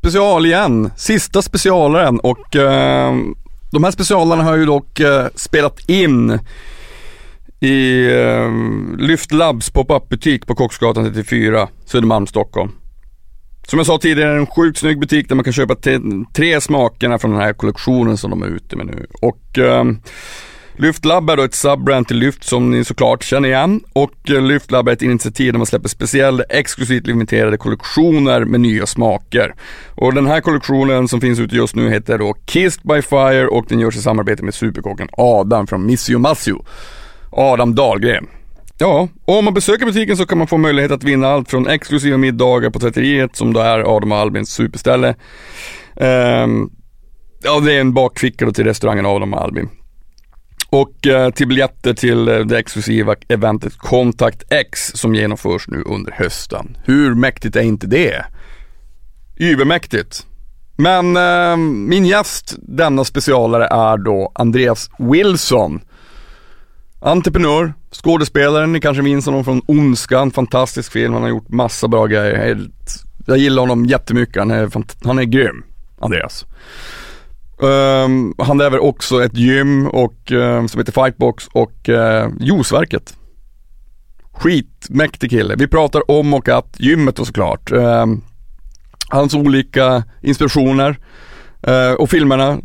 special igen. Sista specialaren och eh, de här specialarna har ju dock eh, spelat in i eh, Lyft Labs pop-up butik på Kocksgatan 34, Södermalm, Stockholm. Som jag sa tidigare, är det en sjukt snygg butik där man kan köpa tre smakerna från den här kollektionen som de är ute med nu. Och eh, Lyftlab är då ett subbrand till Lyft som ni såklart känner igen och eh, Lyftlab är ett initiativ där man släpper speciella, exklusivt limiterade kollektioner med nya smaker. Och den här kollektionen som finns ute just nu heter då Kissed by Fire och den görs i samarbete med superkocken Adam från Missio Massio. Adam Dahlgren. Ja, och om man besöker butiken så kan man få möjlighet att vinna allt från exklusiva middagar på tvätteriet som då är Adam och Albins superställe. Um, ja, det är en bakficka till restaurangen Adam och Albin. Och eh, till biljetter till eh, det exklusiva eventet Contact X som genomförs nu under hösten. Hur mäktigt är inte det? Übermäktigt. Men eh, min gäst denna specialare är då Andreas Wilson. Entreprenör, skådespelare, ni kanske minns honom från Ondskan, fantastisk film, han har gjort massa bra grejer. Jag gillar honom jättemycket, han är, han är grym, Andreas. Um, han driver också ett gym och, um, som heter Fightbox och uh, Juiceverket. Skitmäktig kille. Vi pratar om och att gymmet och såklart. Um, hans olika inspirationer uh, och filmerna.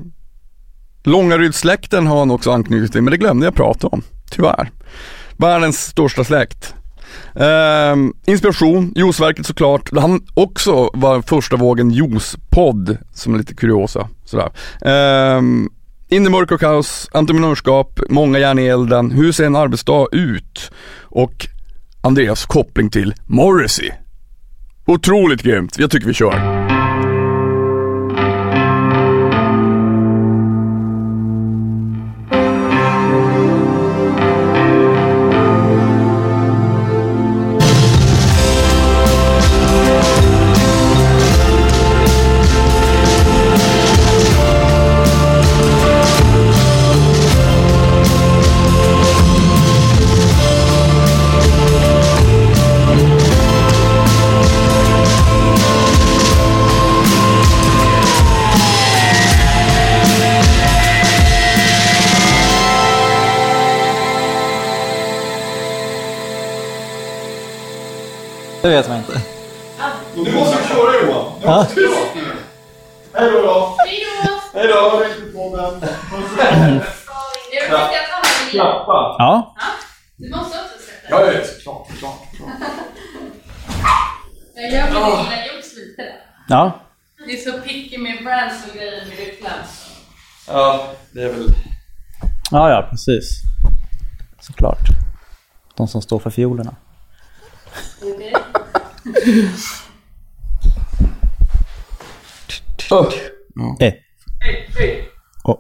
Långarydssläkten har han också anknytning till, men det glömde jag prata om, tyvärr. Världens största släkt. Uh, inspiration, Juiceverket såklart. Han också var första vågen juicepodd som är lite kuriosa. Sådär. Uh, in i mörker och kaos, entreprenörskap, många järn i elden, hur ser en arbetsdag ut? Och Andreas koppling till Morrissey. Otroligt grymt, jag tycker vi kör. Det vet man inte. Nu måste vi köra Johan. Ja. Hej då då. Hej då. Klappa. Ja. Du måste också sätta Ja, ja, klart, klart, klart. Jag gör min lilla juice lite där. Ja. Det är så picky med brands och grejer med reklam. Ja, det är väl... Ja, ja, precis. Såklart. De som står för fiolerna. Okej? Eh. Hej, hej. Oh.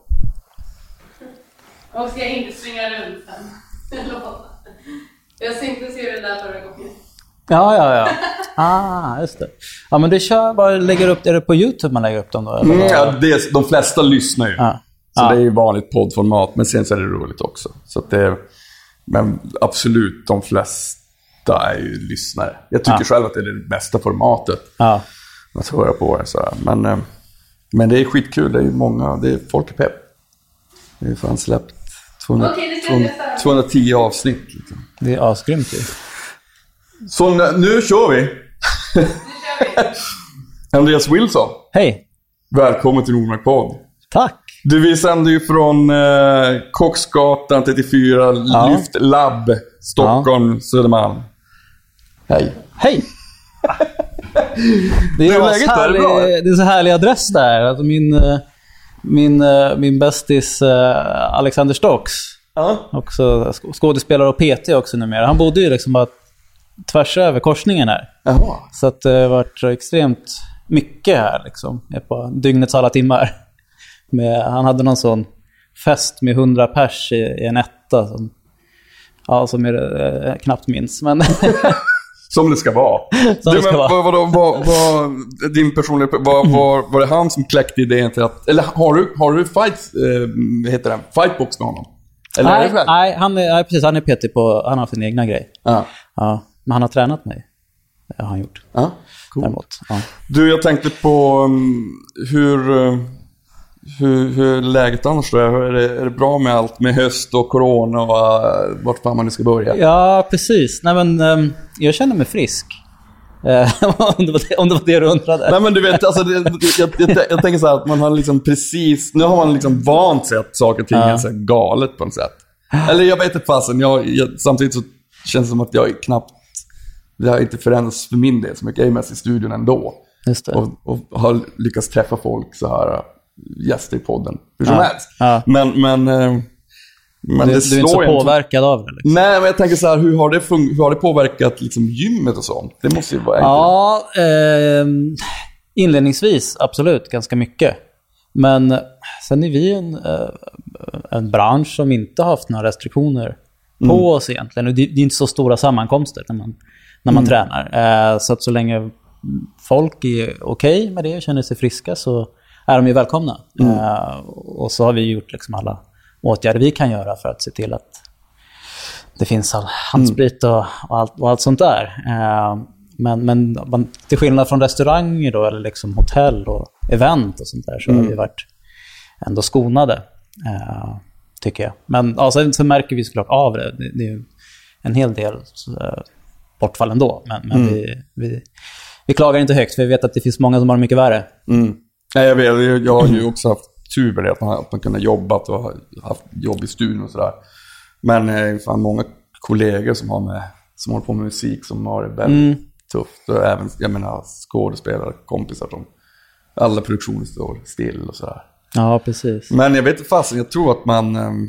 Och ska jag inte svinga runt sen? Jag syntes det där förra gången. Ja, ja, ja. Ah, just det. Ja, men du kör bara lägger upp, är det på YouTube man lägger upp dem då? Eller? Mm, ja, det, de flesta lyssnar ju. Ja. Så Ja. det är ju vanligt poddformat, men sen så är det roligt också. Så att det är, men absolut, de flesta är ju lyssnare. Jag tycker Ja. själv att det är det bästa formatet. Ja. Att höra på det sådär. Men, eh, men det är skitkul. Det är ju många, det är folk är pepp. Det är fan släppt 200, Okej, det ska jag testa. 210 avsnitt. Liksom. Det är asgrymt ju. Så nu, nu kör vi! Nu kör vi. Andreas Wilson, Hej! välkommen till Nordmark Podd. Tack! Du, vi sänder ju från eh, Kocksgatan 34, Lyft Lab, Stockholm, Södermalm. Hej. Hej! Det är, är läget? Är det ashärlig, bra? det är så härlig adress där. Alltså min, eh, min, eh, min bästis eh, Alexander Stocks, Ja. också sk- skådespelare och PT också numera. Han bodde ju liksom bara tvärs över korsningen här. Jaha. Så att det har varit extremt mycket här liksom, på dygnets alla timmar. Med, han hade någon sån fest med 100 pers i, i en etta som, ja, som jag eh, knappt minns. Men Som det ska vara. Som du, det ska men, vara. Vad, vad, vad, din personliga... Vad, var, var det han som kläckte idén till att... Eller har du, har du fight, eh, heter det, fightbox med honom? Eller är nej, det själv? nej, han är, nej, precis. Han är PT på... Han har sin egna grej. Ja. Ja, men han har tränat mig. Det har han gjort. ja. Däremot. Ja. Du, jag tänkte på um, hur, uh, hur, hur är läget annars då? Är det, är det bra med allt med höst och corona och uh, vart fan man nu ska börja? ja, precis. Nej, men, ehm, jag känner mig frisk. Eh, om, det var det, om det var det du undrade. Nej men du vet, alltså, det, jag, jag, jag tänker så här att man har liksom precis, nu har man liksom vant sig att saker och ting Ja. är så galet på något sätt. Eller jag vet inte fasen, jag, jag, samtidigt så känns det som att jag knappt, det har inte förändrats för min del så mycket. Jag är mest i studion ändå. Just det. Och, och har lyckats träffa folk så här, gäster i podden, hur som Ja. helst. Ja. Men, men, eh, men du, det du är inte så slår ju inte- påverkad av det? Liksom. Nej, men jag tänker så här, hur har det, hur har det påverkat liksom, gymmet och sånt? Det måste ju vara enkelt. Ja, eh, inledningsvis absolut ganska mycket. Men sen är vi en, eh, en bransch som inte har haft några restriktioner på oss egentligen. Och det, det är inte så stora sammankomster när man, när man tränar. Eh, så att så länge folk är okej med det och känner sig friska så är de ju välkomna. Eh, och så har vi gjort liksom alla åtgärder vi kan göra för att se till att det finns all handsprit och, och, allt, och allt sånt där. Eh, men, men man, till skillnad från restauranger då, eller liksom hotell och event och sånt där så har vi varit ändå skonade, eh, tycker jag. Men ja, sen, så märker vi såklart av det. Det, det är en hel del bortfall ändå. Men, men vi, vi, vi klagar inte högt, för vi vet att det finns många som har det mycket värre. Mm. Nej, jag, vet, jag- har ju också haft tur med det, att man, att man kunnat jobba och ha haft jobb i studion och sådär. Men eh, fan många kollegor som, har med, som håller på med musik som har det väldigt tufft. Och även, jag menar, skådespelare, kompisar som... Alla produktioner står still och sådär. Ja, precis. Men jag vet inte fasen, jag tror att man... ehm,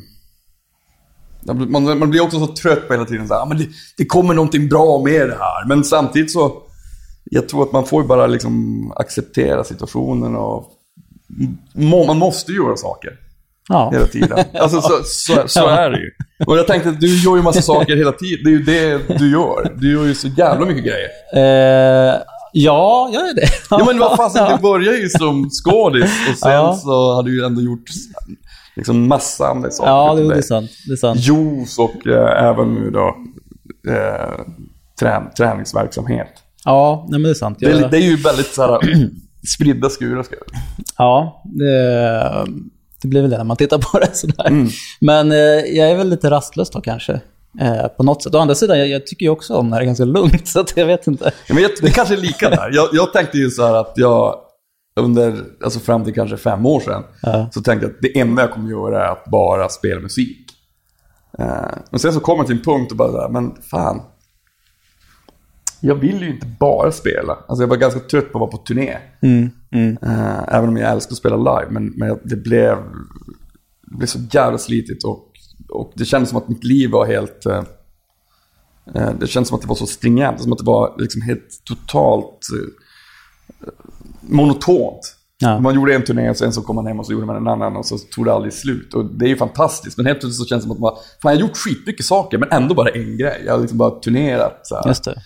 man, man blir också så trött på hela tiden så här, "Ah, men det, det kommer någonting bra med det här. Men samtidigt så, jag tror att man får ju bara liksom acceptera situationen och må, man måste ju göra saker Ja. hela tiden. Alltså så, så, så är det ju. Och jag tänkte att du gör ju massa saker hela tiden. Det är ju det du gör. Du gör ju så jävla mycket grejer. Eh, ja, jag är det. Ja men vad fasen, du började ju som skådis och sen Ja. så har du ju ändå gjort liksom massa andra saker. Ja, det, det är sant. Det är sant. Juice och eh, även nu då eh, trän, träningsverksamhet. Ja, nej, men det är sant. Det, är, Jag, det är ju väldigt så här, spridda skurar. Ska jag. Ja, det, det blir väl det när man tittar på det sådär. Mm. Men eh, jag är väl lite rastlös då kanske. Eh, på något sätt. Å andra sidan, jag, jag tycker ju också om när det är ganska lugnt, så jag vet inte. Ja, men jag, det kanske är lika där. Jag, jag tänkte ju så här att jag under, alltså fram till kanske fem år sedan, Ja. så tänkte jag att det enda jag kommer göra är att bara spela musik. Eh, men sen så kom jag till en punkt och bara men fan. Jag vill ju inte bara spela. Alltså jag var ganska trött på att vara på turné. Eh, även om jag älskar att spela live. Men, men det, blev, det blev så jävla slitigt och, och det kändes som att mitt liv var helt... eh, eh, det kändes som att det var så stringent. Som att det var liksom helt totalt monotont. Ja. Man gjorde en turné och sen så kom man hem och så gjorde man en annan och så tog det aldrig slut. Och det är ju fantastiskt. Men helt plötsligt så känns det som att man, fan jag har gjort skitmycket saker men ändå bara en grej. Jag har liksom bara turnerat så här. Just det.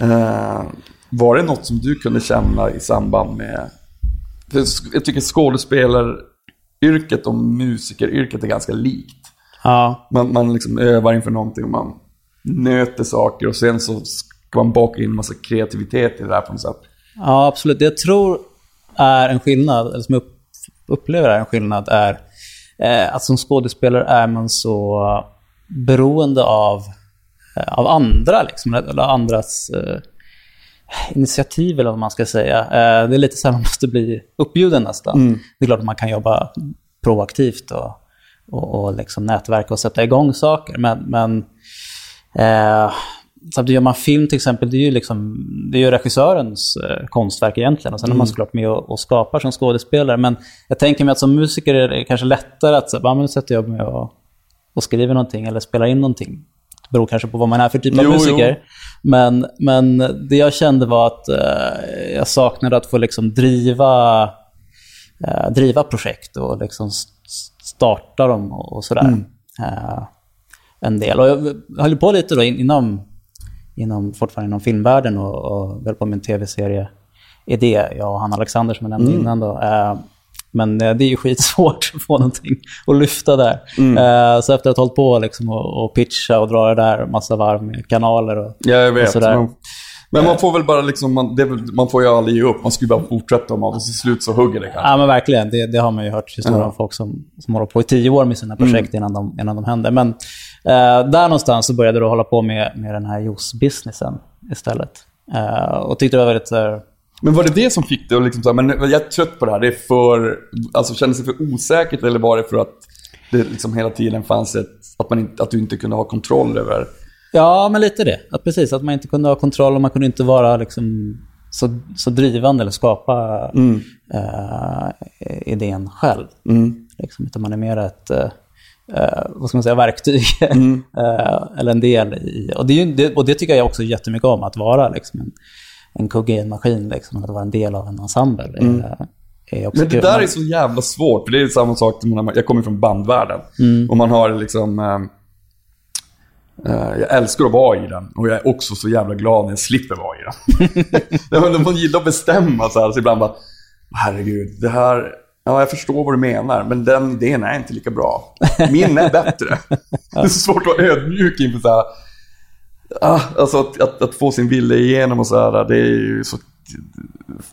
Eh, var det något som du kunde känna i samband med... För jag tycker skådespelaryrket och musikeryrket är ganska likt. Ja, Man, man liksom övar inför någonting och man nöter saker och sen så ska man baka in massa kreativitet i det där på något sätt. ja, absolut. Det jag tror är en skillnad, eller som jag upp, upplever är en skillnad, är eh, att som skådespelare är man så beroende av, eh, av andra, liksom, eller andras eh, initiativ, eller vad man ska säga. Eh, det är lite så här man måste bli uppbjuden nästan. Det är klart att man kan jobba proaktivt och, och, och liksom nätverka och sätta igång saker, men, men eh, så att gör man film till exempel, det är ju, liksom, det är ju regissörens eh, konstverk egentligen. Och sen är man såklart med och, och skapar som skådespelare. Men jag tänker mig att som musiker är det kanske lättare att säga, nu sätter jag mig och, och skriver någonting eller spelar in någonting. Beror kanske på vad man är för typ av Jo, musiker. Men, men det jag kände var att eh, jag saknade att få liksom driva, eh, driva projekt och liksom starta dem och, och sådär. Eh, en del. Och jag höll på lite då in, inom, inom, fortfarande inom filmvärlden och, och höll på med en tv-serie idé, jag och han Alexander som jag nämnde innan. Då. Eh, men eh, det är ju skitsvårt att få någonting att lyfta där. Eh, så efter att ha hållit på liksom och, pitcha och dra det där massa varv med kanaler och, Ja, jag vet. sådär. Men man får väl bara liksom, man, det, man får ju aldrig ge upp. Man ju bara fortsätta om och till slut så hugger det kanske. Ja, men verkligen. Det, det har man ju hört historier om folk som, som håller på i tio år med sina projekt innan, de, innan de händer. Men eh, där någonstans så började du hålla på med, med den här juice-businessen istället. Eh, och tyckte det var väldigt... Uh, Men var det det som fick dig att liksom så här, men jag är trött på det här, det är för, alltså kändes det för osäkert eller var det för att det liksom hela tiden fanns ett, att, man inte, att du inte kunde ha kontroll över? ja, men lite det. Att precis, att man inte kunde ha kontroll och man kunde inte vara liksom, så, så drivande eller skapa eh, idén själv. Liksom, utan man är mer ett eh, vad ska man säga, verktyg. eh, eller en del i... Och det, är ju- det, och det tycker jag också jättemycket om, att vara liksom, en, en kugge i en maskin. Liksom, att vara en del av en ensemble. är- är också Men det kul. där är så jävla svårt, för det är samma sak när man, jag kommer från bandvärlden. Och man har liksom, eh, jag älskar att vara i den och jag är också så jävla glad när jag slipper vara i den. Man gillar att bestämma så här, så ibland bara, herregud, det här, ja jag förstår vad du menar, men den idén är inte lika bra. Min är bättre. Det är så svårt att vara ödmjuk inför så här, ah, alltså att, att, att få sin vilja igenom och så här, det är ju så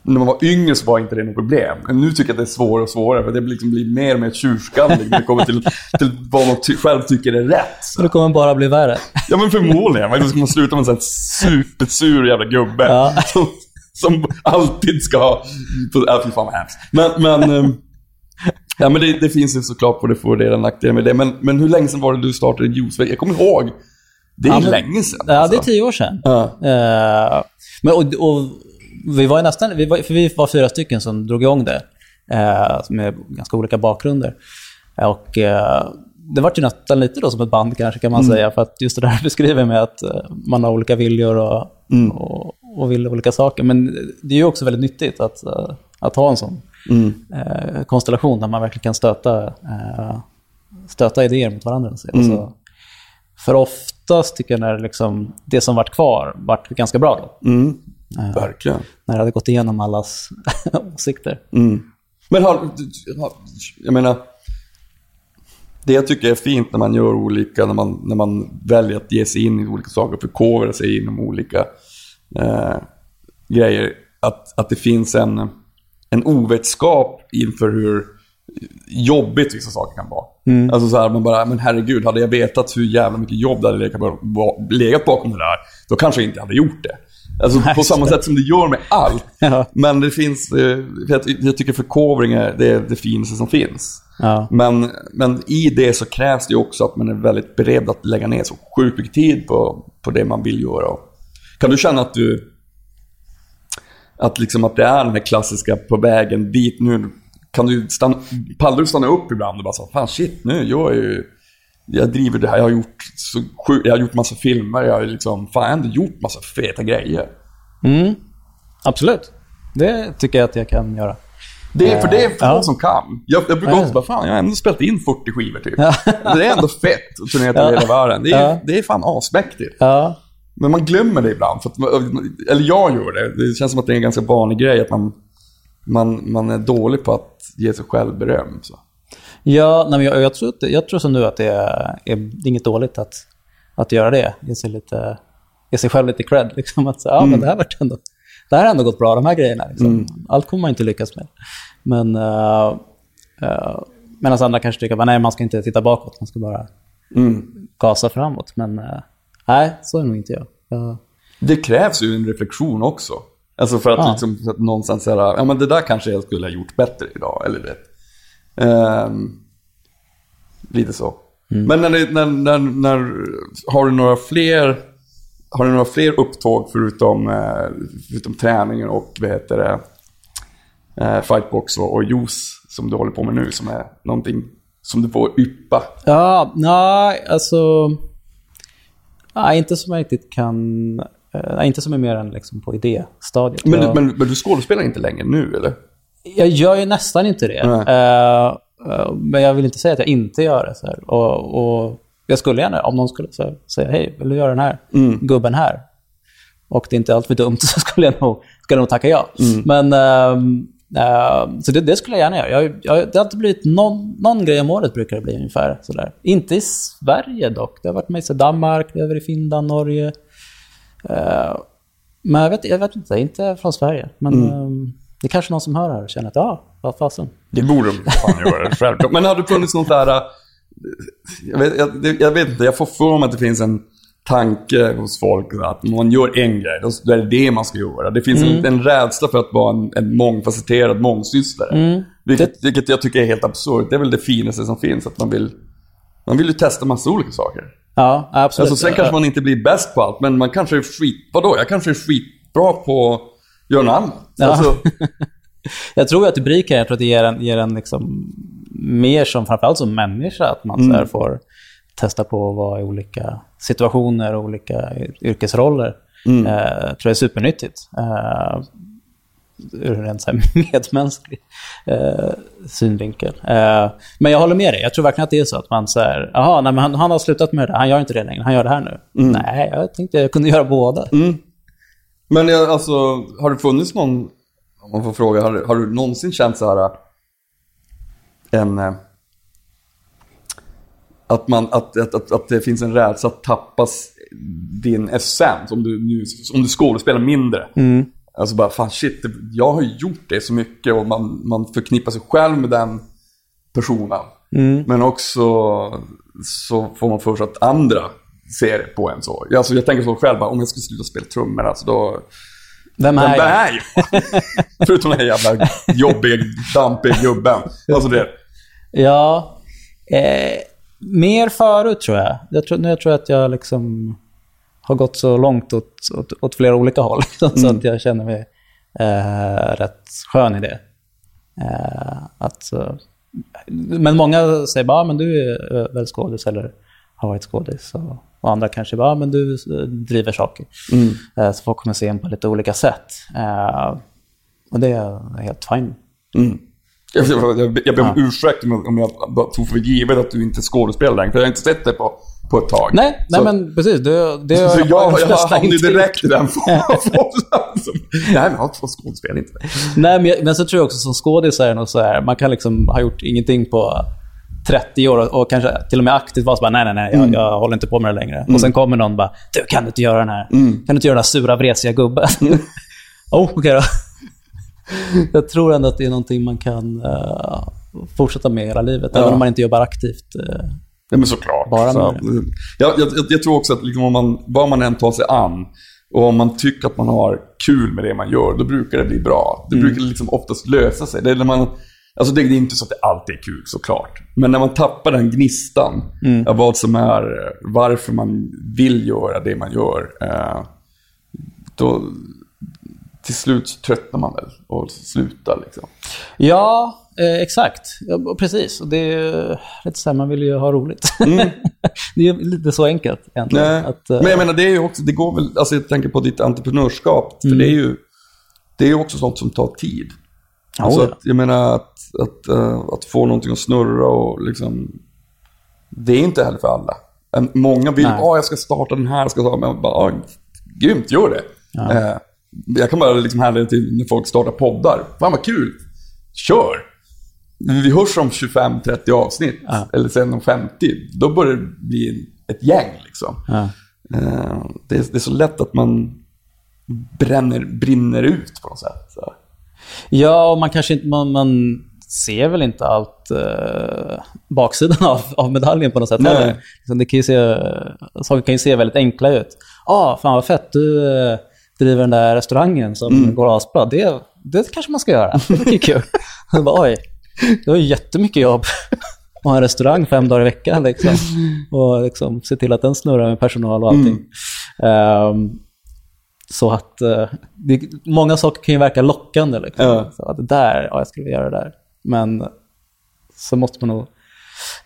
när man var yngre så var inte det något problem. Men nu tycker jag att det är svårare och svårare. För det liksom blir mer och mer tjurskallig när det kommer till, till vad man ty- själv tycker är rätt. Så det kommer bara bli värre. Ja men förmodligen. Då ska man sluta med en supersur jävla gubbe. Ja. Som, som alltid ska ha... Ja, fy fan vad hemskt. Men, men, ehm, ja, men det, det finns ju såklart både fördelar och nackdelar med det. Men, men hur länge sedan var det du startade Juiceväg? Jag kommer ihåg. Det är Ja, men- länge sedan. Ja, det är alltså. tio år sedan. Ja. Eh, men, och, och vi var ju nästan, vi var, för vi var fyra stycken som drog igång det. eh, med ganska olika bakgrunder. Och eh, det var ju nästan lite då som ett band kanske kan man säga. För att just det där du beskriver med att eh, man har olika viljor och, och, och vill olika saker. Men det är ju också väldigt nyttigt att, eh, att ha en sån eh, konstellation där man verkligen kan stöta, eh, stöta idéer mot varandra. Och så. För oftast tycker jag när liksom, det som vart kvar vart ganska bra då. Mm. Verkligen. När det hade gått igenom allas åsikter. Mm. Men har, jag menar, det jag tycker är fint när man gör olika, när man, när man väljer att ge sig in i olika saker, förkovra sig inom olika eh, grejer, att, att det finns en, en ovetskap inför hur jobbigt vissa saker kan vara. Alltså så här, man bara, men herregud, hade jag vetat hur jävla mycket jobb det hade legat, bakom det där, då kanske jag inte hade gjort det. Alltså på samma sätt som det gör med allt. Ja. Men det finns, eh, jag, tycker förkovring är det, det finaste som finns. Ja. Men, men i det så krävs det också att man är väldigt beredd att lägga ner så sjukt mycket tid på, på det man vill göra. Kan du känna att du... Att, liksom att det är den här klassiska på vägen dit nu. Kan du stanna, pallar du stanna upp ibland och bara så fan shit nu, jag är ju... Jag driver det här, jag har gjort, så sjuk, jag har gjort massa filmer, jag har liksom, fan jag har ändå gjort massa feta grejer. Mm. Absolut. Det tycker jag att jag kan göra. Det är, för det är få Ja. som kan. Jag, jag brukar Ja. också bara, fan jag har ändå spelat in 40 skivor typ. Ja. Det är ändå fett att turnera över Ja. hela världen. Det är, det är fan asmäktigt. Men man glömmer det ibland. För att, eller jag gör det. Det känns som att det är en ganska vanlig grej att man, man, man är dålig på att ge sig själv beröm. Så. Ja, nej, jag, jag, tror jag tror som du att det är, är, det är inget dåligt att, att göra det. Ge sig, lite, ge sig själv lite cred. Liksom, att, ja, men det, här vart ändå, det här har ändå gått bra, de här grejerna. Liksom. Allt kommer man inte lyckas med. Men uh, uh, medan andra kanske tycker att nej, man ska inte titta bakåt, man ska bara gasa framåt. Men eh, nej, så är nog inte jag. jag Det krävs ju en reflektion också. Alltså för att, Ja. liksom, för att någonstans säga, ja men det där kanske jag skulle ha gjort bättre idag. Eller det. Ehm, lite så. Men när, det- när, när, när, har du några fler har du några fler upptåg förutom, eh, förutom träningen och vad heter det, eh, fightbox och, och juice som du håller på med nu som är någonting som du får yppa? Ja, nej, alltså... Nej, inte som jag riktigt kan... eh, Nej, inte som är mer än liksom på idéstadiet. Men, jag, men, men du skådespelar inte längre nu eller? jag gör ju nästan inte det. Eh, eh, men jag vill inte säga att jag inte gör det. Så. Och, och jag skulle gärna, om någon skulle så här, säga hej, vill du göra den här gubben här? Och det är inte allt för dumt så skulle jag nog, skulle jag nog tacka ja. Men, ehm, ehm, så det, det skulle jag gärna göra. Jag, jag, det har alltid blivit någon, någon grej om året brukar det bli ungefär. Sådär. Inte i Sverige dock. Det har varit med i Danmark, det har varit i Finland, Norge. Eh, Men jag vet, jag vet inte, inte från Sverige. Men mm. det är kanske någon som hör här och känner att ja, vad fasen. Det borde de fan göra, självklart. Men har det funnits något där... Jag vet, jag, jag vet inte, jag får för mig att det finns en tanke hos folk att man gör en grej, då är det det man ska göra. Det finns mm. en, en rädsla för att vara en, en mångfacetterad mångsysslare. Mm. Vilket, det... vilket jag tycker är helt absurt. Det är väl det finaste som finns, att man vill, man vill ju testa massa olika saker. Ja, absolut. Alltså, sen kanske man inte blir bäst på allt, men man kanske är skit... Vadå? Jag kanske är skitbra på att göra något annat. Ja. Alltså... jag tror att det blir jag tror att det ger en, ger en liksom, mer som, framförallt som människa, att man mm. får testa på att vara i olika situationer och olika yrkesroller. Mm. Eh, tror jag är supernyttigt. Eh, ur en så här medmänsklig eh, synvinkel. Eh, men jag håller med dig. Jag tror verkligen att det är så att man säger, jaha, nej, men han, han, har slutat med det. Han gör inte det längre. Han gör det här nu. Mm. Nej, jag tänkte jag kunde göra båda. Mm. Men jag, alltså, har det funnits någon, om man får fråga, har, har du någonsin känt så här en eh, att, man, att, att, att, att det finns en rädsla att tappa din essens om du, om du skådespelar mindre. Mm. Alltså bara, fan shit, jag har gjort det så mycket och man, man förknippar sig själv med den personen. Mm. Men också så får man för sig att andra ser på en så. Alltså jag tänker så själv, bara, om jag skulle sluta spela trummor, alltså då... Vem är, Vem är jag? Förutom den här jävla jobbiga, dampiga gubben. Alltså det. Ja. Eh, mer förut tror jag. Jag tror, jag tror att jag liksom har gått så långt åt, åt, åt flera olika håll. Mm. så att jag känner mig eh, rätt skön i det. Eh, att, men många säger bara, men du är väl skådis eller har varit skådis. Och, och andra kanske bara, men du driver saker. Mm. Eh, så folk kommer se en på lite olika sätt. Eh, och det är helt fine. Mm. Jag, jag, jag ber om ja. ursäkt om jag tog för givet att du inte skådespelar längre, för jag har inte sett dig på, på ett tag. Nej, nej men precis. Det, det så jag, jag, jag hamnade direkt i den fållan. nej, men jag har skådespel inte. Nej, men, men så tror jag också som skådis är det nog så här, man kan liksom ha gjort ingenting på 30 år och, och kanske till och med aktivt vara så bara, nej, nej, nej, jag, mm. jag håller inte på med det längre. Mm. Och sen kommer någon bara, du kan du inte göra den här, mm. kan du inte göra den här sura, vresiga gubben? Mm. oh, okej okay då. jag tror ändå att det är någonting man kan uh, fortsätta med hela livet, ja. även om man inte jobbar aktivt. Uh, ja, men såklart. Bara så. Jag, jag, jag, tror också att liksom om man, vad man än tar sig an, och om man tycker att man har kul med det man gör, då brukar det bli bra. Det mm. brukar liksom oftast lösa sig. Det är när man, alltså det är inte så att det alltid är kul såklart. Men när man tappar den gnistan mm. av vad som är, varför man vill göra det man gör. Eh, då, till slut tröttnar man väl och slutar liksom. Ja, eh, exakt. Ja, precis. Och det är lite så här, man vill ju ha roligt. Mm. det är lite så enkelt egentligen. Att, eh, Men jag menar, det är ju också, det går väl, alltså jag tänker på ditt entreprenörskap. För mm. det är ju det är också sånt som tar tid. Alltså att, jag menar att, att, uh, att få någonting att snurra och liksom, det är inte heller för alla. Många vill, ja ah, jag ska starta den här, jag ska starta, men bara, ah, grymt, gör det. Ja. Uh, jag kan bara liksom härleda till när folk startar poddar. Fan vad kul! Kör! Vi hörs om 25-30 avsnitt, ja. eller sen om 50. Då börjar det bli ett gäng liksom. Ja. Uh, det, är, det, är, så lätt att man bränner, brinner ut på något sätt. Så. Ja, och man kanske inte, man, man ser väl inte allt uh, baksidan av, av medaljen på något sätt heller. Liksom, det kan ju se, saker kan ju se väldigt enkla ut. Ah, fan vad fett, du uh, driver den där restaurangen som mm. går asbra. Det, det kanske man ska göra. Det är kul. bara, Oj, det var ju jättemycket jobb att ha en restaurang fem dagar i veckan. Liksom. Och liksom, se till att den snurrar med personal och allting. Mm. Um, så att uh, det, många saker kan ju verka lockande. Liksom. Ja. Så att det där, ja, jag skulle vilja göra det där. Men så måste man nog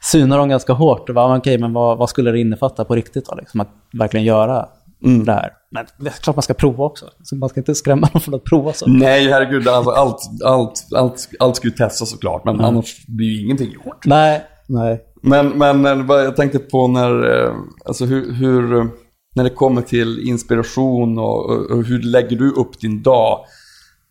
syna dem ganska hårt. Och bara, okay, men vad, vad, skulle det innefatta på riktigt? Då, liksom, att verkligen göra mm. det här. Men det är klart man ska prova också. Så man ska inte skrämma någon från att prova så. Nej, herregud. Alltså, allt, allt, allt, allt ska ju testas såklart, men mm. annars blir ju ingenting gjort. Nej, nej. Men, men jag tänkte på när, eh, alltså hur, hur när det kommer till inspiration och, och, hur lägger du upp din dag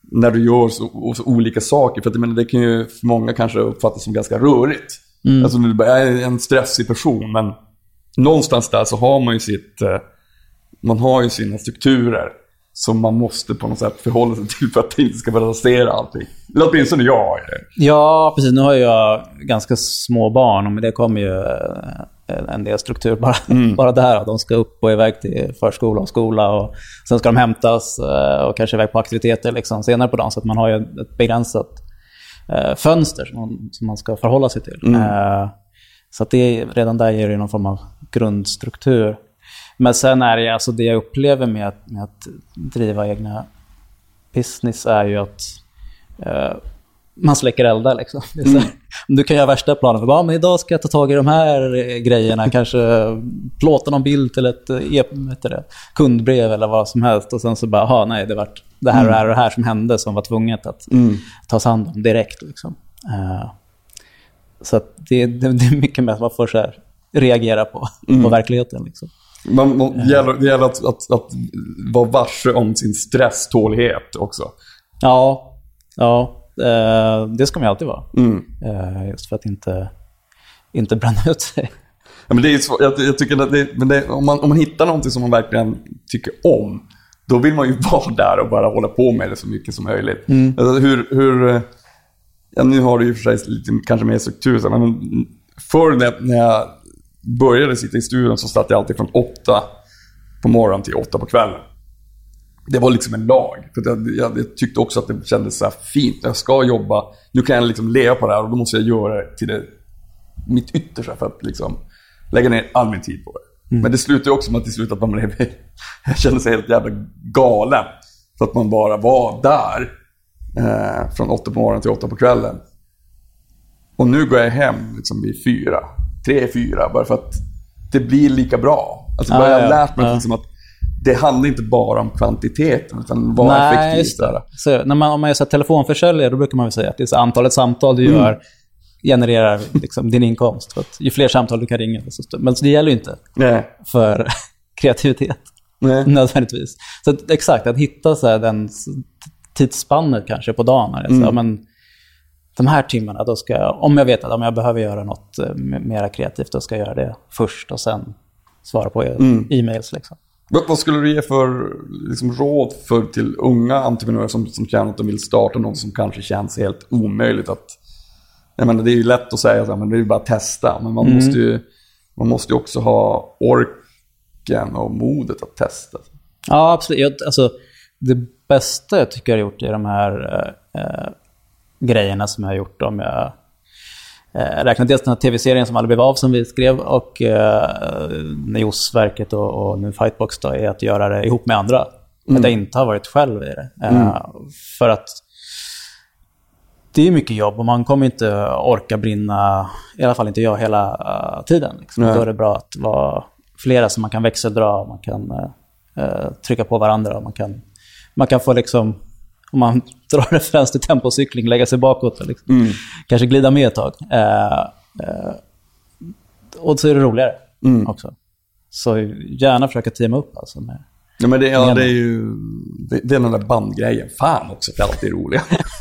när du gör så, så olika saker? För att, menar, det kan ju för många kanske uppfattas som ganska rörigt. Mm. Alltså, jag är en stressig person, men någonstans där så har man ju sitt, eh, man har ju sina strukturer som man måste på något sätt förhålla sig till för att det inte ska balansera allting. Eller åtminstone jag har det. Ja, precis. Nu har jag ganska små barn och med det kommer ju eh, en del struktur bara, bara där. De ska upp och iväg till förskola och skola och sen ska de hämtas eh, och kanske iväg på aktiviteter liksom senare på dagen. Så att man har ju ett begränsat eh, fönster som man, som man ska förhålla sig till. Eh, så att det, redan där ger det någon form av grundstruktur. Men sen är det alltså det jag upplever med att, med att driva egna business är ju att eh, man släcker eldar. Liksom. Här, Du kan göra värsta planen för bara, men idag ska jag ta tag i de här grejerna. Kanske plåta någon bild till ett eh, e det, kundbrev eller vad som helst. Och sen så bara, aha, nej, det var det här och det här och det här som hände som var tvunget att tas hand om direkt. Liksom. Eh, så det, det, det är mycket med att man får så reagera på, på verkligheten. Liksom. Man, man, det gäller, det gäller att, att, att vara varse om sin stresstålighet också. Ja, ja eh, det ska man ju alltid vara. Mm. Eh, just för att inte, inte bränna ut sig. Ja, men det är svårt. Jag, jag tycker att det, men det, om, man, om man hittar någonting som man verkligen tycker om, då vill man ju vara där och bara hålla på med det så mycket som möjligt. Alltså, hur, hur, eh, ja, nu har du ju för sig lite, kanske mer struktur, men förr när, när jag började sitta i studion så satt jag alltid från åtta på morgonen till åtta på kvällen. Det var liksom en lag. För jag, jag, jag tyckte också att det kändes så fint. Jag ska jobba, nu kan jag liksom leva på det här och då måste jag göra det till det, mitt yttersta för att liksom lägga ner all min tid på det. Men det slutade också med att till slut att man blev, jag kände sig helt jävla galen. För att man bara var där eh, från åtta på morgonen till åtta på kvällen. Och nu går jag hem liksom vid fyra, tre, fyra, bara för att det blir lika bra. Alltså bara jag har lärt mig ja. liksom att det handlar inte bara om kvantiteten, utan vad Nej, effektivt det. Så, när man, om man är så telefonförsäljare, då brukar man väl säga att det är så antalet samtal du Mm. gör genererar liksom din inkomst. För ju fler samtal du kan ringa, desto. Men det gäller ju inte Nej. för kreativitet Nej. nödvändigtvis. Så att, exakt, att hitta så här, den tidsspannet kanske på dagen. Är Mm. så, men, de här timmarna, då ska jag, om jag vet att om jag behöver göra något eh, m- mera kreativt, då ska jag göra det först och sen svara på e- Mm. e-mails. Liksom. Vad, skulle du ge för liksom, råd för, till unga entreprenörer som, som känner att de vill starta något som kanske känns helt omöjligt att... Jag menar, det är ju lätt att säga men det är ju bara att testa. Men man, Mm. måste ju, man måste ju också ha orken och modet att testa. Ja, absolut. Jag, alltså, det bästa jag tycker jag har gjort i de här eh, eh, grejerna som jag har gjort, om jag eh, räknar dels den här tv-serien som aldrig blev av som vi skrev och eh, Neosverket och, och nu Fightbox då, är att göra det ihop med andra. Att jag inte har varit själv i det. Eh, För att det är mycket jobb och man kommer inte orka brinna, i alla fall inte jag, hela eh, tiden. Liksom. Då är det bra att vara flera som man kan växeldra, man kan eh, trycka på varandra och man kan, man kan få liksom, om man drar referens till tempocykling, lägga sig bakåt och liksom, kanske glida med ett tag. Eh, eh, och så är det roligare också. Så gärna försöka teama upp alltså med, Ja, men det, ja, det är ju det, det är den där bandgrejen. Fan också, det är alltid roliga.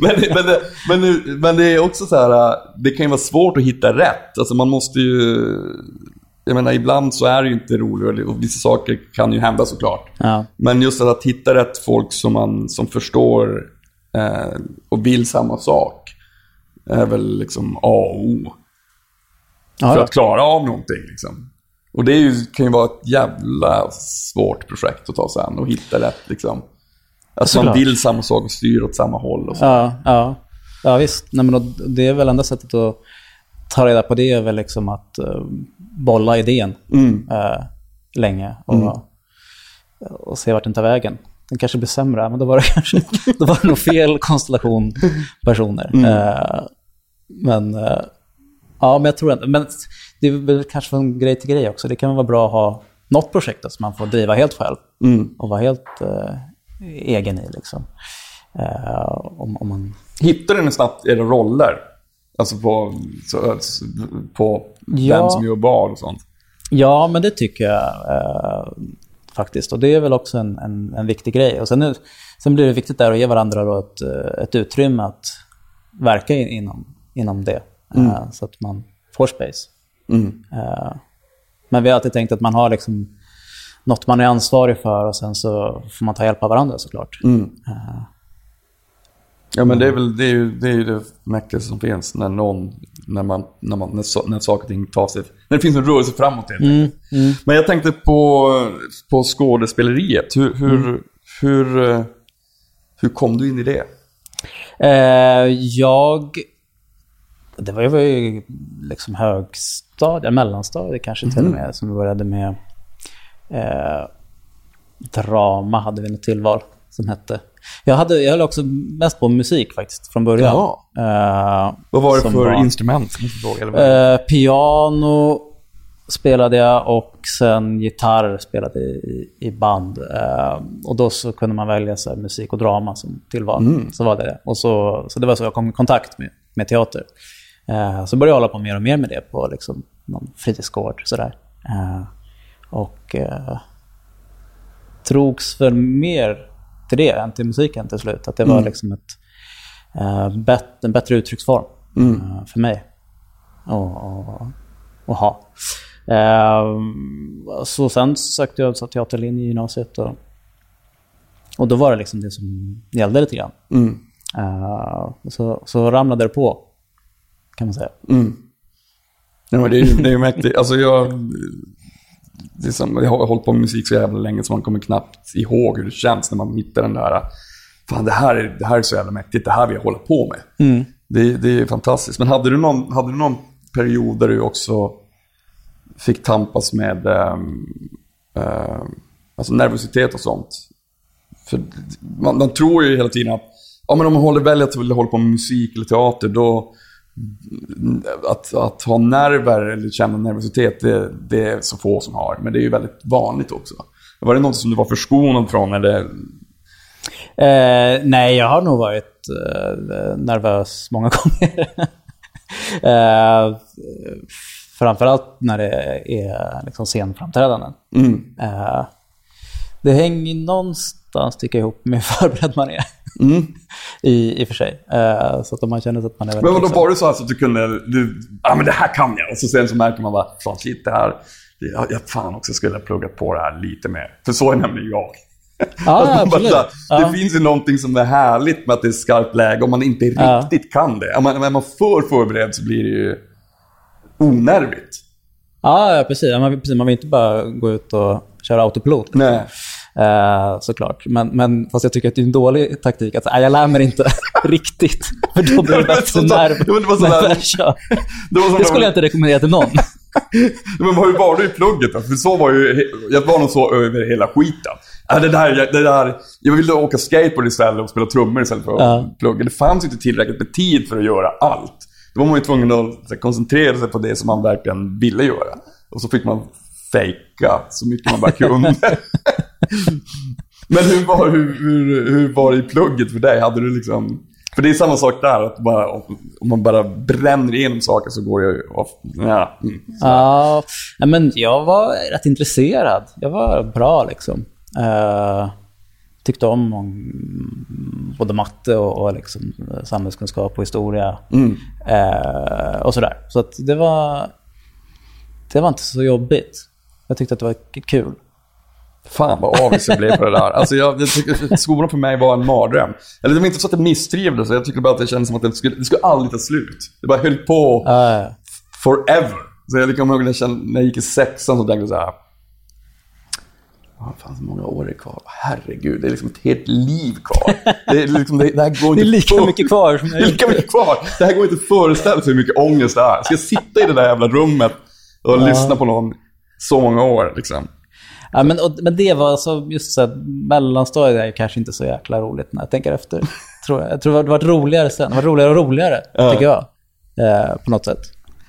men, det- men, det, men, men det är också så här, äh, det kan ju vara svårt att hitta rätt. Alltså man måste ju... Jag menar, ibland så är det ju inte roligt och vissa saker kan ju hända såklart. ja. Men just att hitta rätt folk som, man, som förstår eh, och vill samma sak är väl liksom A och O Ja, för att klara av någonting. Liksom. Och det är ju, kan ju vara ett jävla svårt projekt att ta sig an och hitta rätt. Liksom. Att man Såklart. vill samma sak och styr åt samma håll. Och så. Ja, ja. ja visst. Nej, men det är väl enda sättet att ta reda på det är väl liksom att eh, bolla idén Mm. eh, länge och, och se vart den tar vägen. Den kanske blir sämre, men då var det kanske då var det nog fel konstellation personer. Eh, men, eh, ja, men jag tror inte... Men det är väl kanske från grej till grej också. Det kan vara bra att ha något projekt då, som man får driva helt själv Mm. och vara helt eh, egen i. Liksom. Eh, om, om man Hittar ni snabbt era roller? Alltså på, så, på Ja. vem som gör vad och sånt? Ja, men det tycker jag eh, faktiskt. Och det är väl också en, en, en viktig grej. Och sen, nu, sen blir det viktigt där att ge varandra då ett, eh, ett utrymme att verka in, inom, inom det. eh, så att man får space. Mm. Eh, men vi har alltid tänkt att man har liksom något man är ansvarig för och sen så får man ta hjälp av varandra såklart. Mm. Ja men det är väl det, är ju, det, är ju det mäktigaste som finns när någon, när man, när man, när, so, när saker och ting tar sig, när det finns en rörelse framåt helt Mm. enkelt. Men jag tänkte på, på skådespeleriet. Hur, hur, hur, eh, hur kom du in i det? Eh, jag... Det var ju- var ju liksom högstadiet, mellanstadiet kanske till och med, som vi började med eh, drama, hade vi något tillval som hette. Jag, hade, jag höll också mest på musik faktiskt från början. Eh, Vad var det för var- instrument? som fråga, eller? Eh, piano spelade jag och sen gitarr spelade i, i band. Eh, och då så kunde man välja så musik och drama som tillval. Så var det det. Och så, så det var så jag kom i kontakt med, med teater. Eh, så började jag hålla på mer och mer med det på liksom, någon fritidsgård. Sådär. Eh, och drogs för mer till det än till musiken till slut. Att det var liksom ett, eh, bet, en bättre uttrycksform eh, för mig att- ha. Eh, så sen sökte jag så teaterlinje i gymnasiet och, och då var det liksom det som gällde lite grann. Mm. Så, så ramlade det på, kan man säga. Mm. Ja, men det är det är mäktigt. Alltså jag, det är som, jag har hållit på med musik så jävla länge så man kommer knappt ihåg hur det känns när man hittar den där, fan det här är, det här är så jävla mäktigt, det här vill jag hålla på med. Mm. Det, det är fantastiskt. Men hade du, någon, hade du någon period där du också fick tampas med ehm, ehm, alltså nervositet och sånt? För man, man tror ju hela tiden att ja, men om man håller, väljer att hålla på med musik eller teater, då att, att ha nerver eller känna nervositet, det, det är så få som har. Men det är ju väldigt vanligt också. Var det något som du var förskonad från? Eller? Eh, nej, jag har nog varit eh, nervös många gånger. eh, framförallt när det är liksom scenframträdanden. Mm. Eh, det hänger någonstans, tycker jag, ihop med hur förberedd man är. Mm. I, I och för sig. Eh, så att om man känner att man är väldigt... Men då liksom- var det så alltså att du kunde, du, ja men det här kan jag. Och så sen så märker man bara, fan shit det här, jag, jag fan också skulle ha pluggat på det här lite mer. För så är nämligen jag. Man bara. Det finns ju någonting som är härligt med att det är skarpt läge om man inte Ja. riktigt kan det. Om man, är man för förberedd så blir det ju onärvigt. Ja, ja precis. Man, precis. man vill inte bara gå ut och köra autopilot. Nej. Eh, såklart. Men, men fast jag tycker att det är en dålig taktik att säga, "Nej, jag lär mig inte riktigt. För då blir det bättre så- nerv. när jag kör. Det, var Det skulle jag inte rekommendera till någon. Men hur var du i plugget då? För så var ju, jag var nog så över hela skiten. Äh, det där, det där, jag ville åka skateboard istället och spela trummor istället för att Ja. plugga. Det fanns inte tillräckligt med tid för att göra allt. Då var man ju tvungen att här, koncentrera sig på det som man verkligen ville göra. Och så fick man fejka så mycket man bara kunde. Men hur var, hur, hur, hur var det i plugget för dig? Hade du liksom... För det är samma sak där, att bara, om man bara bränner igenom saker så går det ju... off- Ja, mm. Ja, men jag var rätt intresserad. Jag var bra liksom. Eh, tyckte om, om både matte och, och liksom, samhällskunskap och historia. Mm. Eh, och sådär. Så att det var... Det var inte så jobbigt. Jag tyckte att det var kul. Fan vad avis jag blev på det där. Alltså jag, jag tycker, skolan för mig var en mardröm. Eller det var inte så att jag misstrivdes, jag tycker bara att det kändes som att det skulle, det skulle aldrig ta slut. Det bara höll på Uh, forever. Så jag kommer ihåg när jag, när jag gick i sexan så tänkte jag så här. Vad fan, så många år är det kvar? Herregud, det är liksom ett helt liv kvar. Det, är liksom, det, det här går det inte är lika för- mycket kvar som Det är lika mycket kvar. Det här går inte att föreställa sig hur mycket ångest det är. Ska jag sitta i det där jävla rummet och lyssna på någon så många år liksom? Ja, men, och, men det var alltså, just så här, mellanstadiet är kanske inte så jäkla roligt när jag tänker efter. tror jag. jag tror det varit roligare sen. Det var roligare och roligare, Ja. tycker jag. Eh, på något sätt.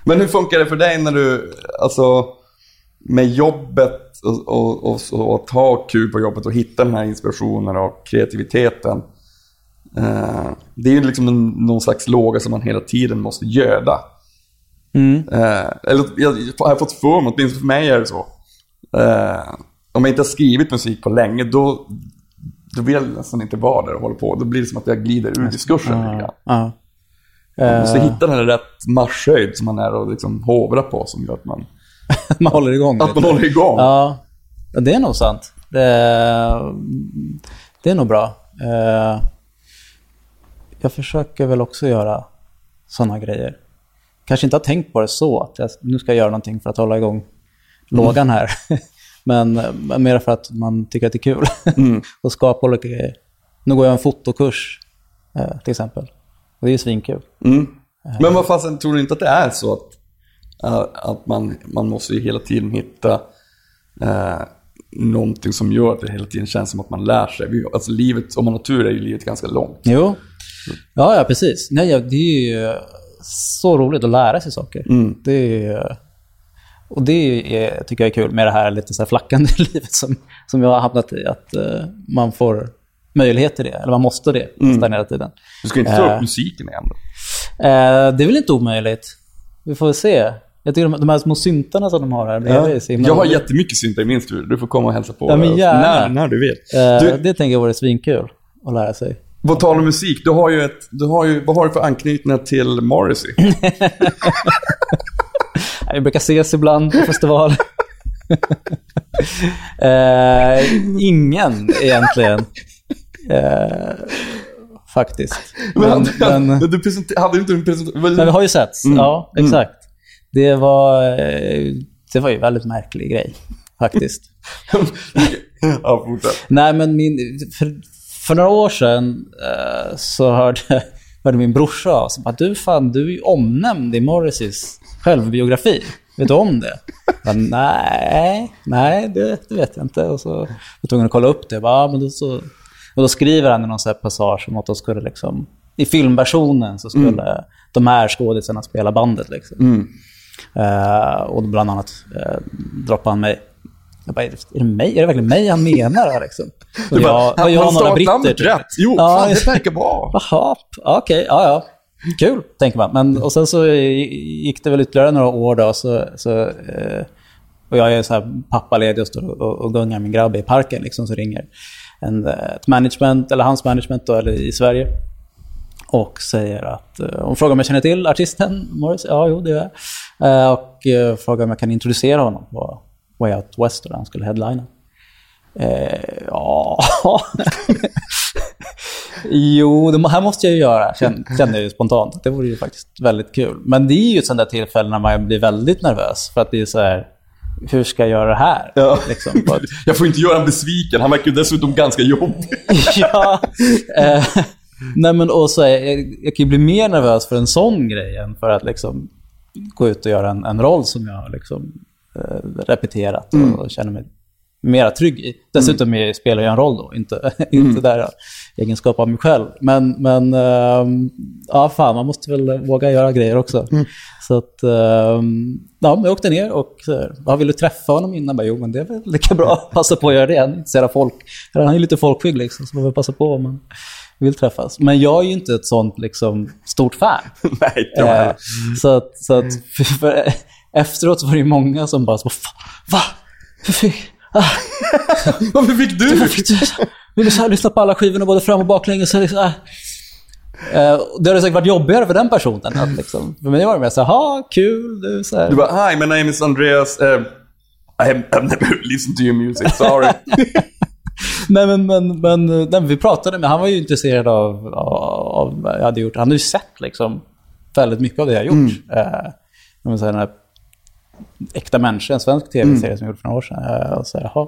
Men hur funkar det för dig när du, alltså med jobbet och, och, och, och att ha kul på jobbet och hitta den här inspirationen och kreativiteten. Eh, det är ju liksom en, någon slags låga som man hela tiden måste göda. Mm. Eh, eller jag, jag har fått för mig, åtminstone för mig är det så. Eh, om jag inte har skrivit musik på länge, då, då vill jag nästan inte vara där och hålla på. Då blir det som att jag glider ur diskursen lite grann. Man måste Eh, hitta den rätt marschhöjd som man är och liksom hovra på som gör att man, man håller igång att man lite. håller igång. Ja. det är nog sant. Det, det är nog bra. Eh, jag försöker väl också göra sådana grejer. Kanske inte har tänkt på det så, att jag, nu ska jag göra någonting för att hålla igång lågan här. men, mer för att man tycker att det är kul. och skapa olika grejer. Nu går jag en fotokurs eh, till exempel. Och det är ju svinkul. Mm. Men vad fasen, tror du inte att det är så att, äh, att man, man måste ju hela tiden hitta äh, någonting som gör att det hela tiden känns som att man lär sig. Alltså livet, om man har tur är ju livet ganska långt. Jo, ja, ja precis. Nej, det är ju så roligt att lära sig saker. Mm. Det är, och det är, tycker jag är kul med det här lite så här flackande livet som, som jag har hamnat i. Att eh, man får möjlighet till det, eller man måste det Mm. hela tiden. Du ska inte ta upp musiken igen då? Eh, det är väl inte omöjligt. Vi får väl se. Jag tycker de, de här små syntarna som de har här bredvid är så himla Jag har jättemycket syntar i min studio. Du får komma och hälsa på. Ja, när, när du vill. Eh, Du- Det tänker jag vore svinkul att lära sig. På tal om musik, du har ju ett, du har ju, vad har du för anknytningar till Morrissey? Vi brukar ses ibland på festival. eh, ingen egentligen. Eh, faktiskt. Men, men, men du presenter, hade inte en presentation? men vi har ju setts. Mm. Ja, exakt. Det var, eh, det var ju en väldigt märklig grej, faktiskt. ja. Nej, men min, för, för några år sedan eh, så hörde, hörde min brorsa av sig. Du fan, du är ju omnämnd i Morrisseys självbiografi. Vet du om det? Jag nej, nej det, det vet jag inte. Och så var jag tvungen att kolla upp det. Jag Bara, "Ja, men då, så, och då skriver han i någon så passage om att de skulle liksom, i filmversionen så skulle de här skådisarna spela bandet. Liksom. Mm. Eh, och bland annat uh, droppade han mig. Jag bara, är det, det mig? Är det verkligen mig han menar? här, Liksom? Och Du bara, jag, han- jag han några britter. typ. rätt. Jo, Ja, fan, det verkar bra. Jaha, okej, ja ja. Kul, tänker man. Men, och sen så gick det väl ytterligare några år då. Så, så, eh, och jag är så här pappaledig och står och, och gungar min grabb i parken. Liksom, så ringer en, eh, ett management, eller hans management då, eller i Sverige. Och säger att, eh, hon frågar om jag känner till artisten Morris. Ja, jo, det gör jag. Eh, och eh, frågar om jag kan introducera honom på Way Out West, där han skulle headlina. Eh, ja... jo, det här måste jag ju göra, känner, jag ju spontant. Det vore ju faktiskt väldigt kul. Men det är ju ett sånt där tillfälle när man blir väldigt nervös. För att det är så här, hur ska jag göra det här? Ja. Liksom, ett, Jag får inte göra honom besviken. Han verkar ju dessutom ganska jobbig. ja. Eh, nej men och så är, jag, jag kan ju bli mer nervös för en sån grej än för att liksom gå ut och göra en, en roll som jag har liksom, eh, repeterat och, och känner mig mera trygg i. Dessutom mm. spelar jag en roll då, inte, inte där i egenskap av mig själv. Men, men ehm, ja, fan, man måste väl våga göra grejer också. Så att, ehm, ja, jag åkte ner och ja, vill du träffa honom innan? Jag Bara, jo, men det är väl lika bra att passa på att göra det. Han av folk. Han är ju lite folkskygg liksom, så man får passa på om man vill träffas. Men jag är ju inte ett sånt liksom, stort fan. Nej, inte jag Eh, så att, så att för, för, efteråt var det många som bara så, "Fa- Va? Fick, Varför fick du? varför fick du Vill du så här lyssna på alla skivorna både fram och baklänges? Så liksom, ah. Eh, det hade säkert varit jobbigare för den personen. Att liksom, för mig var det mer så här, "Ha, kul. Du, så här. Du bara, hi, my name is Andreas. Uh, I have I've never listened to your music, sorry. Nej, men, men, men nej, vi pratade med, han var ju intresserad av, av, av jag hade gjort. Han hade ju sett liksom väldigt mycket av det jag gjort. Den här Äkta människa, en svensk tv-serie som jag gjorde för några år sedan. Eh, och så, här, jaha.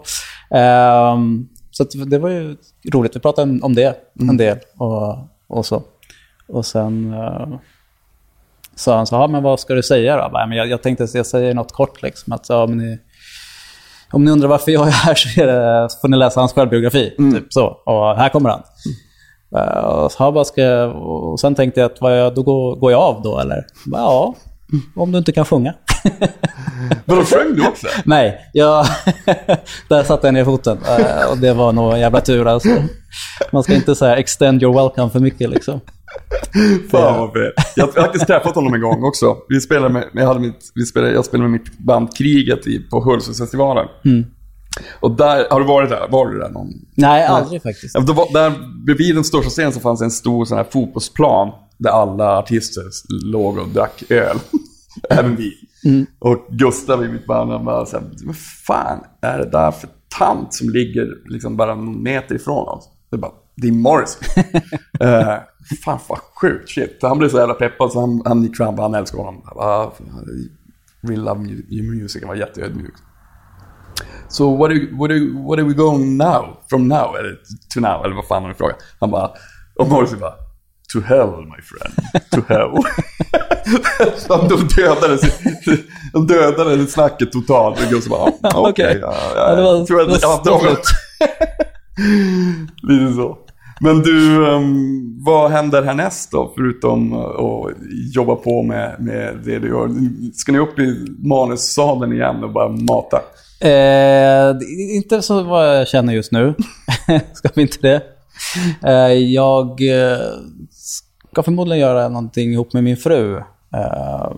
Ehm, så det var ju roligt. Vi pratade om- det en del och, och så. Och sen eh, sa han så, ja, men vad ska du säga då? Jag, bara, men jag, jag tänkte att jag säger något kort liksom. Att, ja, men ni, om ni undrar varför jag är här så, är det, så får ni läsa hans självbiografi. Typ så. Och här kommer han. Eh, och, så, vad ska och sen tänkte jag att vad jag, då går, går jag av då eller? Bara, Ja, om du inte kan sjunga. Vadå, sjöng du också? Nej, jag, där satte jag ner foten. Eh, och det var nog en jävla tur alltså. Man ska inte säga extend your welcome för mycket liksom. Fan vad fet. Jag har faktiskt träffat honom en gång också. Vi spelade med, jag, hade mitt, vi spelade, jag spelade med mitt band Kriget i, på Hultsfredsfestivalen. Och där, har du varit där? Var du där någon? Nej, aldrig faktiskt. Ja, det var, där bredvid den största scenen så fanns en stor sån här fotbollsplan där alla artister låg och drack öl. Även vi. Och Gustav i mitt band han bara såhär, vad fan är det där för tant som ligger liksom bara någon meter ifrån oss. Det är bara, det är Morris. uh, fan vad sjukt, shit. Han blev så jävla peppad så han, han gick fram, han älskar honom. Uh, really love your music, han var jätteödmjuk. So what are, what, are, what are we going now? From now? Eller to now? Eller vad fan han frågade. Han bara, och Morrissey bara, to hell my friend, to hell. de dödade, de dödade snacket totalt. Och så bara, okej. Okay, okay. ja, ja, det var, tror att, det var ja, Lite så. Men du, um, vad händer härnäst då? Förutom att jobba på med, med det du gör. Ska ni upp i manussalen igen och bara mata? Eh, inte så vad jag känner just nu. ska vi inte det? Eh, jag eh, ska förmodligen göra någonting ihop med min fru. Eh,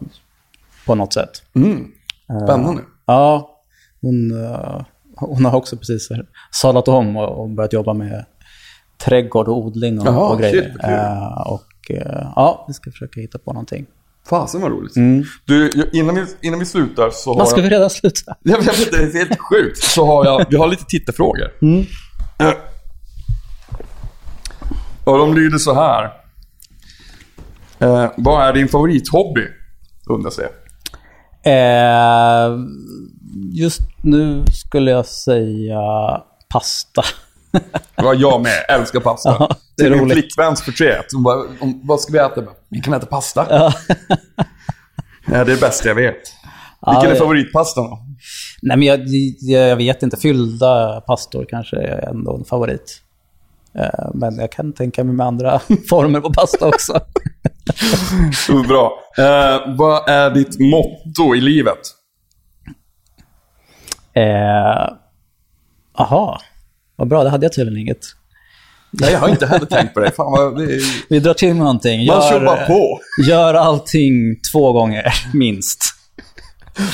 på något sätt. Mm. Spännande. ja, hon, hon har också precis sadlat om och börjat jobba med trädgård och odling och, Jaha, och grejer. Shit, och ja, vi ska försöka hitta på någonting. Fasen vad roligt. Mm. Du, innan vi, innan vi slutar så har Vad ska jag... vi redan sluta? Jag vet, det är helt sjukt. Så har jag, vi har lite tittarfrågor. Mm. Och de lyder så här. Eh, vad är din favorithobby? Undrar sig. Eh, just nu skulle jag säga pasta. Ja, jag med. Älskar pasta. Ja, det är, det är min flickväns förtret. Hon bara, vad ska vi äta? Vi kan äta pasta. Ja. ja, det är det bästa jag vet. Vilken ja, är favoritpastan då? Nej, men jag, jag, vet inte. Fyllda pastor kanske är ändå en favorit. Eh, men jag kan tänka mig med andra former på pasta också. Bra. Eh, vad är ditt motto i livet? Eh, aha, vad bra. Det hade jag tydligen inget. Nej, jag har inte heller tänkt på det. Fan, det. Vi drar till med någonting. Man kör bara på. Gör allting två gånger, minst.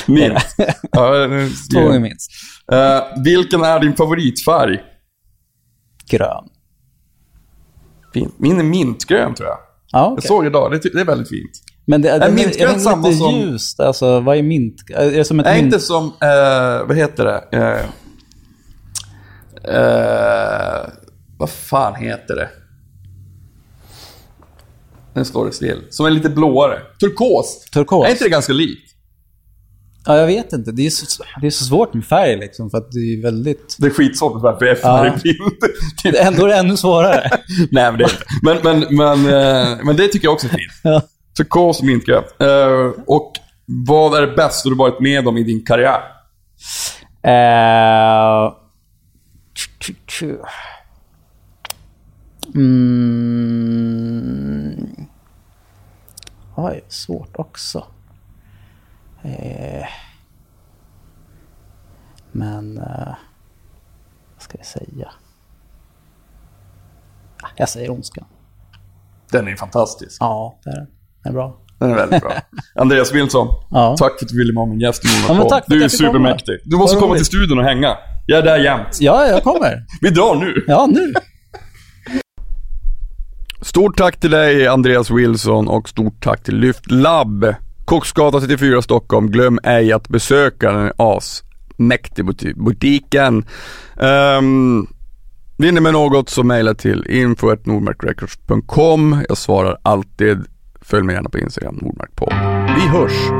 Minst? ja, två gånger minst. Uh, vilken är din favoritfärg? Grön. Fint. Min är mintgrön tror jag. Ja, okay. Jag såg idag. Det, det är väldigt fint. Men det, är det, mintgrönt samma lite som... ljust. Alltså, vad är mint? Är det som ett är mint... inte som, eh, vad heter det? Eh, eh, vad fan heter det? Nu står det still. Som är lite blåare. Turkos. Turkos. Är inte det ganska likt? Ja, jag vet inte. Det är så, det är så svårt med färg liksom, för att det är väldigt... Det är skitsvårt med färg, för är ja. det Ändå är det ännu svårare. Nej, men det, men, men, men, uh, men det tycker jag också är fint. Ja. Turkos och mintgrönt. Uh, och vad är det bästa du varit med om i din karriär? Uh, mm. Oj, svårt också. Eh, men eh, vad ska jag säga? Ah, jag säger Ondskan. Den är fantastisk. Ja, det är den. Den är bra. Den är väldigt bra. Andreas Wilson, ja. tack för att du ville vara min gäst i ja, Du är supermäktig. Du måste komma till studion och hänga. Jag är där jämt. Ja, jag kommer. Vi drar nu. Ja, nu. Stort tack till dig Andreas Wilson och stort tack till Lyft Lab. Koksgatan 34 Stockholm. Glöm ej att besöka den asmäktig butiken. Ehm, um, vinner med något så mejla till info.nordmarkrecords.com. Jag svarar alltid. Följ mig gärna på Instagram, Nordmarkpodd. Vi hörs!